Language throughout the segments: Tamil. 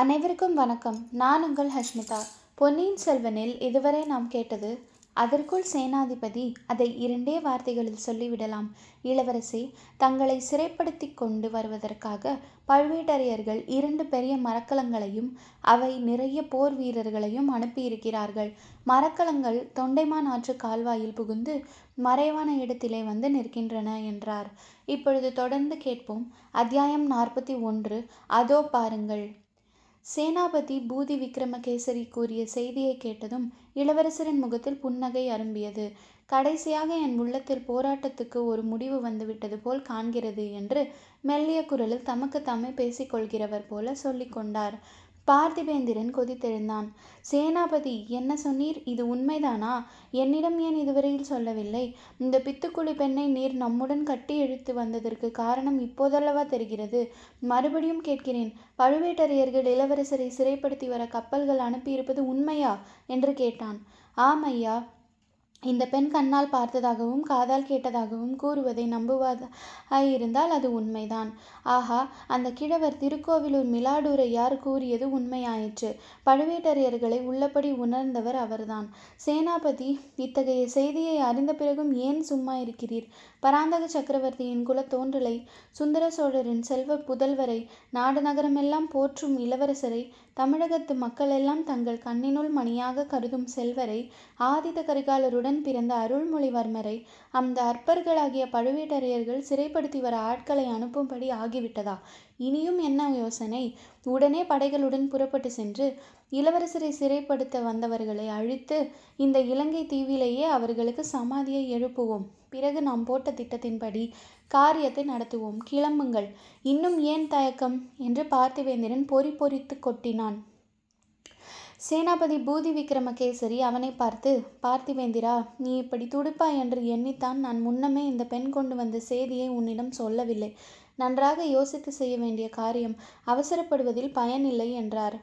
அனைவருக்கும் வணக்கம். நான் உங்கள் ஹஷ்மிதா. பொன்னியின் செல்வனில் இதுவரை நாம் கேட்டது அதற்குள் சேனாதிபதி அதை இரண்டே வார்த்தைகளில் சொல்லிவிடலாம். இளவரசி தங்களை சிறைப்படுத்தி கொண்டு வருவதற்காக பழுவேட்டரையர்கள் இரண்டு பெரிய மரக்கலங்களையும் அவை நிறைய போர் வீரர்களையும் அனுப்பியிருக்கிறார்கள். மரக்கலங்கள் தொண்டைமான் ஆற்று கால்வாயில் புகுந்து மறைவான இடத்திலே வந்து நிற்கின்றன என்றார். இப்பொழுது தொடர்ந்து கேட்போம். அத்தியாயம் நாற்பத்தி ஒன்று. அதோ பாருங்கள். சேனாபதி பூதி விக்ரமகேசரி கூறிய செய்தியை கேட்டதும் இளவரசரின் முகத்தில் புன்னகை அரும்பியது. கடைசியாக என் உள்ளத்தில் போராட்டத்துக்கு ஒரு முடிவு வந்துவிட்டது போல் காண்கிறது என்று மெல்லிய குரலில் தமக்கு தாமே பேசிக்கொள்கிறவர் போல சொல்லிக்கொண்டார் பார்த்திபேந்திரன் கொதித்தெழுந்தான். சேனாபதி என்ன சொன்னீர்? இது உண்மைதானா? என்னிடம் ஏன் இதுவரையில் சொல்லவில்லை? இந்த பித்துக்குழி பெண்ணை நீர் நம்முடன் கட்டி இழுத்து வந்ததற்கு காரணம் இப்போதல்லவா தெரிகிறது. மறுபடியும் கேட்கிறேன் பழுவேட்டரையர்கள் இளவரசரை சிறைப்படுத்தி வர கப்பல்கள் அனுப்பியிருப்பது உண்மையா? என்று கேட்டான். ஆம் ஐயா. இந்த பெண் கண்ணால் பார்த்ததாகவும் காதால் கேட்டதாகவும் கூறுவதை நம்புவதாயிருந்தால் அது உண்மைதான். ஆஹா அந்த கிழவர் திருக்கோவிலூர் மிலாடூரையார் கூறியது உண்மையாயிற்று. பழுவேட்டரையர்களை உள்ளபடி உணர்ந்தவர் அவர்தான். சேனாபதி இத்தகைய செய்தியை அறிந்த பிறகும் ஏன் சும்மா இருக்கிறீர்? பராந்தக சக்கரவர்த்தியின் குல தோன்றலை சுந்தர சோழரின் செல்வ புதல்வரை நாடு நகரமெல்லாம் போற்றும் இளவரசரை தமிழகத்து மக்களெல்லாம் தங்கள் கண்ணினுள் மணியாக கருதும் செல்வரை ஆதித்த கரிகாலருடன் பிறந்த அருள்மொழிவர்மரை அந்த அற்பர்களாகிய பழுவேட்டரையர்கள் சிறைப்படுத்தி வர ஆட்களை அனுப்பும்படி ஆகிவிட்டதா? இனியும் என்ன யோசனை? உடனே படைகளுடன் புறப்பட்டு சென்று இளவரசரை சிறைப்படுத்த வந்தவர்களை அழித்து இந்த இலங்கை தீவிலேயே அவர்களுக்கு சமாதியை எழுப்புவோம். பிறகு நாம் போட்ட திட்டத்தின்படி காரியத்தை நடத்துவோம். கிளம்புங்கள். இன்னும் ஏன் தயக்கம்? என்று பார்த்திவேந்திரன் பொறி பொறித்து கொட்டினான். சேனாபதி பூதி விக்ரமகேசரி அவனை பார்த்து பார்த்திவேந்திரா நீ இப்படி துடிப்பாய் என்று எண்ணித்தான் நான் முன்னமே இந்த பெண் கொண்டு வந்த செய்தியை உன்னிடம் சொல்லவில்லை. நன்றாக யோசித்து செய்ய வேண்டிய காரியம் அவசரப்படுவதில் பயனில்லை என்றார்.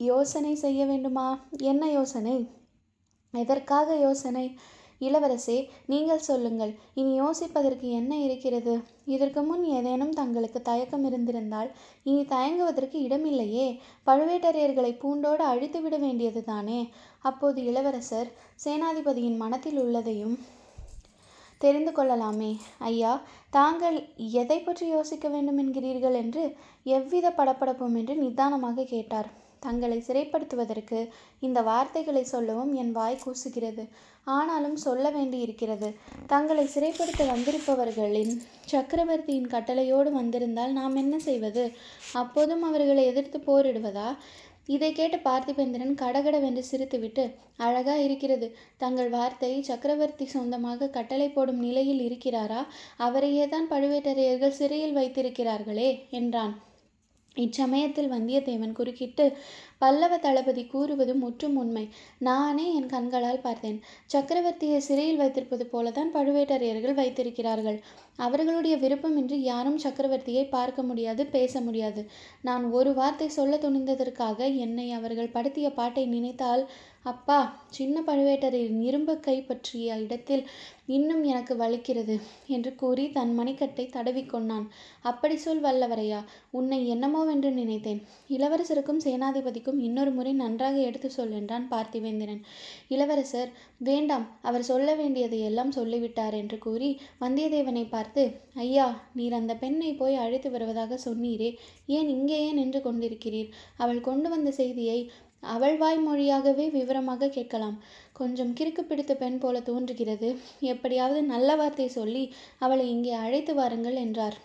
யோசனை செய்ய வேண்டுமா? என்ன யோசனை? எதற்காக யோசனை? இளவரசே நீங்கள் சொல்லுங்கள். இனி யோசிப்பதற்கு என்ன இருக்கிறது? இதற்கு முன் ஏதேனும் தங்களுக்கு தயக்கம் இருந்திருந்தால் இனி தயங்குவதற்கு இடமில்லையே பழுவேட்டரையர்களை பூண்டோடு அழித்து விட வேண்டியது தானே அப்போது இளவரசர் சேனாதிபதியின் மனத்தில் உள்ளதையும் தெரிந்து கொள்ளலாமே. ஐயா தாங்கள் எதை பற்றி யோசிக்க வேண்டும் என்கிறீர்கள் என்று எவ்வித படப்படப்பும் என்று நிதானமாக கேட்டார். தங்களை சிறைப்படுத்துவதற்கு இந்த வார்த்தைகளை சொல்லவும் என் வாய் கூசுகிறது. ஆனாலும் சொல்ல வேண்டியிருக்கிறது. தங்களை சிறைப்படுத்த வந்திருப்பவர்களின் சக்கரவர்த்தியின் கட்டளையோடு வந்திருந்தால் நாம் என்ன செய்வது? அப்போதும் அவர்களை எதிர்த்து போரிடுவதா? இதை கேட்டு பார்த்திபேந்திரன் கடகடவென்று சிரித்துவிட்டு அழகா இருக்கிறது. தங்கள் வார்த்தை சக்கரவர்த்தி சொந்தமாக கட்டளை போடும் நிலையில் இருக்கிறாரா? அவரையே தான் பழுவேட்டரையர்கள் சிறையில் வைத்திருக்கிறார்களே என்றான். இச்சமயத்தில் வந்தியத்தேவன் குறுக்கிட்டு பல்லவ தளபதி கூறுவது முற்றும் உண்மை. நானே என் கண்களால் பார்த்தேன். சக்கரவர்த்தியை சிறையில் வைத்திருப்பது போலதான் பழுவேட்டரையர்கள் வைத்திருக்கிறார்கள். அவர்களுடைய விருப்பமின்றி யாரும் சக்கரவர்த்தியை பார்க்க முடியாது பேச முடியாது. நான் ஒரு வார்த்தை சொல்ல துணிந்ததற்காக என்னை அவர்கள் படுத்திய பாட்டை நினைத்தால் அப்பா சின்ன பழுவேட்டரையின் இரும்பு கை பற்றிய இடத்தில் இன்னும் எனக்கு வலிக்கிறது என்று கூறி தன் மணிக்கட்டை தடவிக்கொண்டான் அப்படி சொல் வல்லவரையா. உன்னை என்னமோவென்று நினைத்தேன். இளவரசருக்கும் சேனாதிபதிக்கும் இன்னொரு முறை நன்றாக எடுத்து சொல் என்றான் பார்த்திவேந்திரன். இளவரசர் வேண்டாம் அவர் சொல்ல வேண்டியதை எல்லாம் சொல்லிவிட்டார் என்று கூறி வந்தியத்தேவனை பார்த்து ஐயா நீர் அந்த பெண்ணை போய் அழைத்து வருவதாக சொன்னீரே ஏன் இங்கேயே நின்று கொண்டிருக்கிறீர்? அவள் கொண்டு வந்த செய்தியை அவள் வாய்மொழியாகவே விவரமாக கேட்கலாம். கொஞ்சம் கிறுக்கு பிடித்த பெண் போல தோன்றுகிறது. எப்படியாவது நல்ல வார்த்தை சொல்லி அவளை இங்கே அழைத்து வாருங்கள் என்றார்.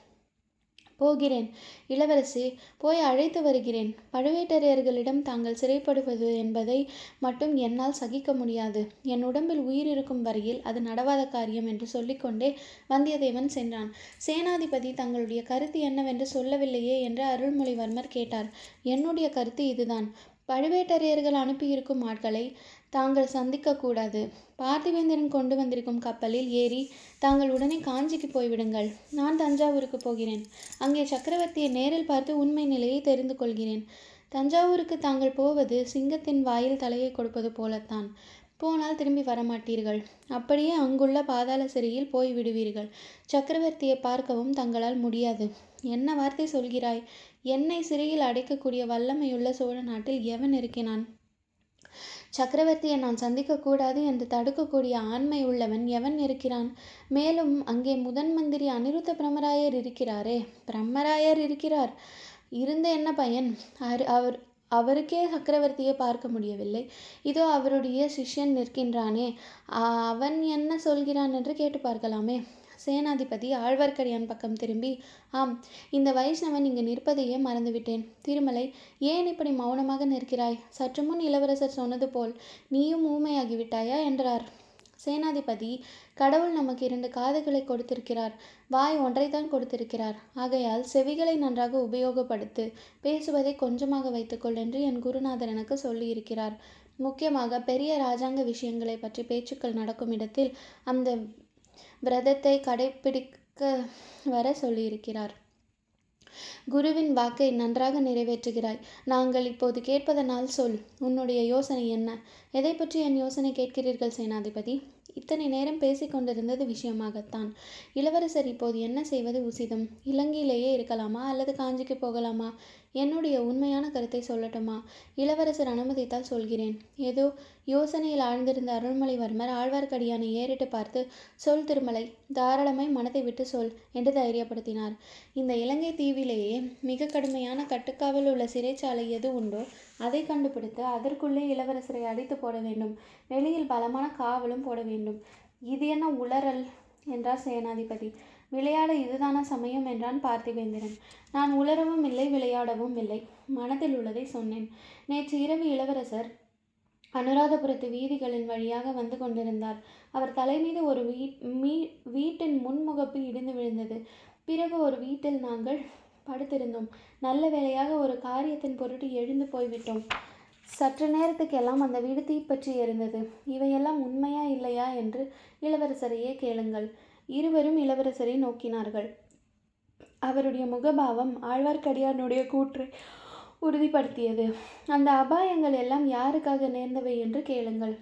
போகிறேன். இளவரசி போய் அழைத்து வருகிறேன். பழுவேட்டரையர்களிடம் தாங்கள் சிறைப்படுவது என்பதை மட்டும் என்னால் சகிக்க முடியாது. என் உடம்பில் உயிர் இருக்கும் வரையில் அது நடவாத காரியம் என்று சொல்லிக்கொண்டே வந்தியத்தேவன் சென்றான். சேனாதிபதி தங்களுடைய கருத்து என்னவென்று சொல்லவில்லையே என்று அருள்மொழிவர்மர் கேட்டார். என்னுடைய கருத்து இதுதான். பழுவேட்டரையர்கள் அனுப்பியிருக்கும் ஆட்களை தாங்கள் சந்திக்கக்கூடாது. பார்த்திவேந்திரன் கொண்டு வந்திருக்கும் கப்பலில் ஏறி தாங்கள் உடனே காஞ்சிக்கு போய்விடுங்கள். நான் தஞ்சாவூருக்கு போகிறேன். அங்கே சக்கரவர்த்தியை நேரில் பார்த்து உண்மை நிலையை தெரிந்து கொள்கிறேன். தஞ்சாவூருக்கு தாங்கள் போவது சிங்கத்தின் வாயில் தலையை கொடுப்பது போலத்தான். போனால் திரும்பி வரமாட்டீர்கள். அப்படியே அங்குள்ள பாதாள சிறையில் போய் விடுவீர்கள் சக்கரவர்த்தியை பார்க்கவும் தங்களால் முடியாது. என்ன வார்த்தை சொல்கிறாய்? என்னை சிறையில் அடைக்கக்கூடிய வல்லமையுள்ள சோழ நாட்டில் எவன் இருக்கிறான்? சக்கரவர்த்தியை நான் சந்திக்கக்கூடாது என்று தடுக்கக்கூடிய ஆண்மை உள்ளவன் எவன் இருக்கிறான்? மேலும் அங்கே முதன் மந்திரி அனிருத்த பிரம்மராயர் இருக்கிறாரே. பிரம்மராயர் இருக்கிறார். இருந்த என்ன பயன்? அவர் அவருக்கே சக்கரவர்த்தியை பார்க்க முடியவில்லை. இதோ அவருடைய சிஷ்யன் நிற்கின்றானே. அவன் என்ன சொல்கிறான் என்று கேட்டு பார்க்கலாமே. சேனாதிபதி ஆழ்வார்க்கடியான் பக்கம் திரும்பி ஆம் இந்த வைஷ்ணவன் இங்கு நிற்பதையே மறந்துவிட்டேன். திருமலை ஏன் இப்படி மௌனமாக நிற்கிறாய்? சற்று முன் இளவரசர் சொன்னது போல் நீயும் ஊமையாகிவிட்டாயா? என்றார். சேனாதிபதி கடவுள் நமக்கு இரண்டு காதுகளை கொடுத்திருக்கிறார். வாய் ஒன்றைத்தான் கொடுத்திருக்கிறார். ஆகையால் செவிகளை நன்றாக உபயோகப்படுத்து பேசுவதை கொஞ்சமாக வைத்துக்கொள் என்று என் குருநாதர் எனக்கு சொல்லியிருக்கிறார். முக்கியமாக பெரிய ராஜாங்க விஷயங்களை பற்றி பேச்சுக்கள் நடக்கும் இடத்தில் அந்த விரதத்தை கடைப்பிடிக்க வர சொல்லியிருக்கிறார். குருவின் வாக்கை நன்றாக நிறைவேற்றுகிறாய். நாங்கள் இப்போது கேட்பதனால் சொல் உன்னுடைய யோசனை என்ன? எதை பற்றி என் யோசனை கேட்கிறீர்கள் சேனாதிபதி? இத்தனை நேரம் பேசிக்கொண்டிருந்தது விஷயமாகத்தான். இளவரசர் இப்போது என்ன செய்வது உசிதம்? இலங்கையிலேயே இருக்கலாமா அல்லது காஞ்சிக்கு போகலாமா? என்னுடைய உண்மையான கருத்தை சொல்லட்டுமா? இளவரசர் அனுமதித்தால் சொல்கிறேன். ஏதோ யோசனையில் ஆழ்ந்திருந்த அருள்மொழிவர்மர் ஆழ்வார்க்கடியானை ஏறிட்டு பார்த்து சொல் திருமலை தாராளமாய் மனதை விட்டு சொல் என்று தைரியப்படுத்தினார். இந்த இலங்கை தீவிலேயே மிக கடுமையான கட்டுக்காவல் உள்ள சிறைச்சாலை எது உண்டோ அதை கண்டுபிடித்து அதற்குள்ளே இளவரசரை அடித்து போட வேண்டும். வெளியில் பலமான காவலும் போட வேண்டும். இது என்ன உளறல்? என்றார் சேனாதிபதி. விளையாட இதுதான சமயம் என்றான் பார்த்திவேந்திரன் நான் உளரவும் இல்லை விளையாடவும் இல்லை. மனதில் உள்ளதை சொன்னேன். நேற்று இரவு இளவரசர் அனுராதபுரத்து வீதிகளின் வழியாக வந்து கொண்டிருந்தார். அவர் தலை மீது ஒரு வீ மீ வீட்டின் முன்முகப்பு இடிந்து விழுந்தது. பிறகு ஒரு வீட்டில் நாங்கள் படுத்திருந்தோம். நல்ல வேளையாக ஒரு காரியத்தின் பொருட்டு எழுந்து போய்விட்டோம். சற்று நேரத்துக்கெல்லாம் அந்த வீடு தீப்பற்றி இருந்தது இவையெல்லாம் உண்மையா இல்லையா என்று இளவரசரையே கேளுங்கள். இருவரும் இளவரசரை நோக்கினார்கள். அவருடைய முகபாவம் ஆழ்வார்க்கடியானுடைய கூற்றை உறுதிப்படுத்தியது. அந்த அபாயங்கள் எல்லாம் யாருக்காக நேர்ந்தவை என்று கேளுங்கள்.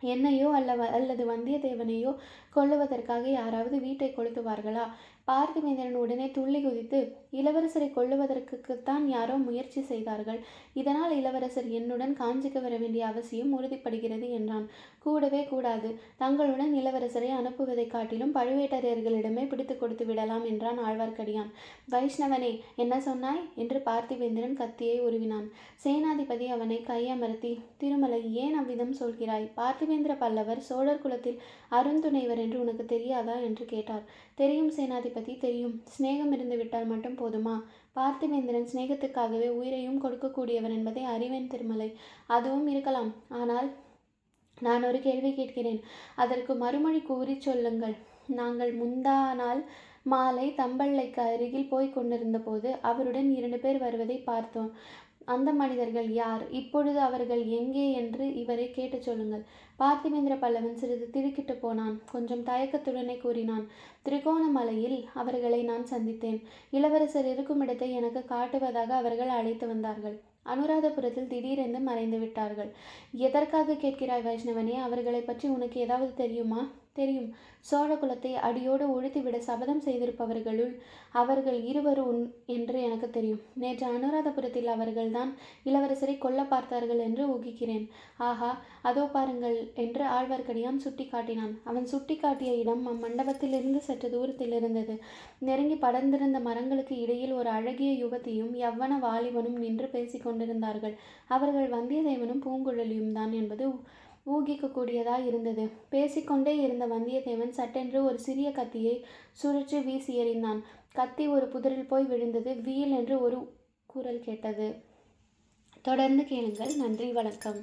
என்னையோ அல்ல அல்லது வந்தியத்தேவனையோ கொல்லுவதற்காக யாராவது வீட்டை கொளுத்துவார்களா? பார்த்திவேந்திரன் உடனே துள்ளி குதித்து இளவரசரை கொள்ளுவதற்குத்தான் யாரோ முயற்சி செய்தார்கள். இதனால் இளவரசர் என்னுடன் காஞ்சிக்கு வர வேண்டிய அவசியம் உறுதிப்படுகிறது என்றான். கூடவே கூடாது. தங்களுடன் இளவரசரை அனுப்புவதைக் காட்டிலும் பழுவேட்டரையர்களிடமே பிடித்து கொடுத்து விடலாம் என்றான் ஆழ்வார்க்கடியான். வைஷ்ணவனே என்ன சொன்னாய்? என்று பார்த்திவேந்திரன் கத்தியை உருவினான். சேனாதிபதி அவனை கையமர்த்தி திருமலை ஏன் அவ்விதம் சொல்கிறாய்? பார்த்திவேந்திர பல்லவர் சோழர் குலத்தில் அருந்துணைவர் என்று உனக்கு தெரியாதா? என்று கேட்டார். தெரியும் சேனாதிபதி. தெரியும். சிநேகம் இருந்து விட்டால் மட்டும் போதுமா? பார்த்திவேந்திரன் சிநேகத்துக்காகவே உயிரையும் கொடுக்கக்கூடியவன் என்பதை அறிவேன் திருமலை. அதுவும் இருக்கலாம். ஆனால் நான் ஒரு கேள்வி கேட்கிறேன். அதற்கு மறுமொழி கூறி சொல்லுங்கள். நாங்கள் முந்தா நாள் மாலை தம்பள்ளைக்கு அருகில் போய் கொண்டிருந்த போது அவருடன் இரண்டு பேர் வருவதை பார்த்தோம். அந்த மனிதர்கள் யார்? இப்பொழுது அவர்கள் எங்கே என்று இவரை கேட்டுச் சொல்லுங்கள். பார்த்திபேந்திர பல்லவன் சிறிது திடுக்கிட்டு போனான். கொஞ்சம் தயக்கத்துடனே கூறினான் திரிகோணமலையில் அவர்களை நான் சந்தித்தேன். இளவரசர் இருக்கும் இடத்தை எனக்கு காட்டுவதாக அவர்கள் அழைத்து வந்தார்கள். அனுராதபுரத்தில் திடீரென்று மறைந்து விட்டார்கள். எதற்காக கேட்கிறாய் வைஷ்ணவனே? அவர்களை பற்றி உனக்கு ஏதாவது தெரியுமா? தெரியும். சோழ குலத்தை அடியோடு ஒழித்துவிட சபதம் செய்திருப்பவர்களுள் அவர்கள் இருவர் உன் என்று எனக்கு தெரியும். நேற்று அனுராதபுரத்தில் அவர்கள்தான் இளவரசரை கொல்ல பார்த்தார்கள் என்று ஊகிக்கிறேன். ஆஹா அதோ பாருங்கள் என்று ஆழ்வார்க்கடியான் சுட்டி காட்டினான் அவன் சுட்டி காட்டிய இடம் அம்மண்டபத்திலிருந்து சற்று தூரத்தில் இருந்தது நெருங்கி படர்ந்திருந்த மரங்களுக்கு இடையில் ஒரு அழகிய யுவதியும் யவ்வன வாலிபனும் நின்று பேசிக் கொண்டிருந்தார்கள் அவர்கள் வந்தியத்தேவனும் பூங்குழலியும் தான் என்பது ஊகிக்கக்கூடியதாய் இருந்தது. பேசிக்கொண்டே இருந்த வந்தியத்தேவன் சட்டென்று ஒரு சிறிய கத்தியை சுழற்றி வீசி எறிந்தான். கத்தி ஒரு புதரில் போய் விழுந்தது. வீல் என்று ஒரு குரல் கேட்டது. தொடர்ந்து கேளுங்கள். நன்றி. வணக்கம்.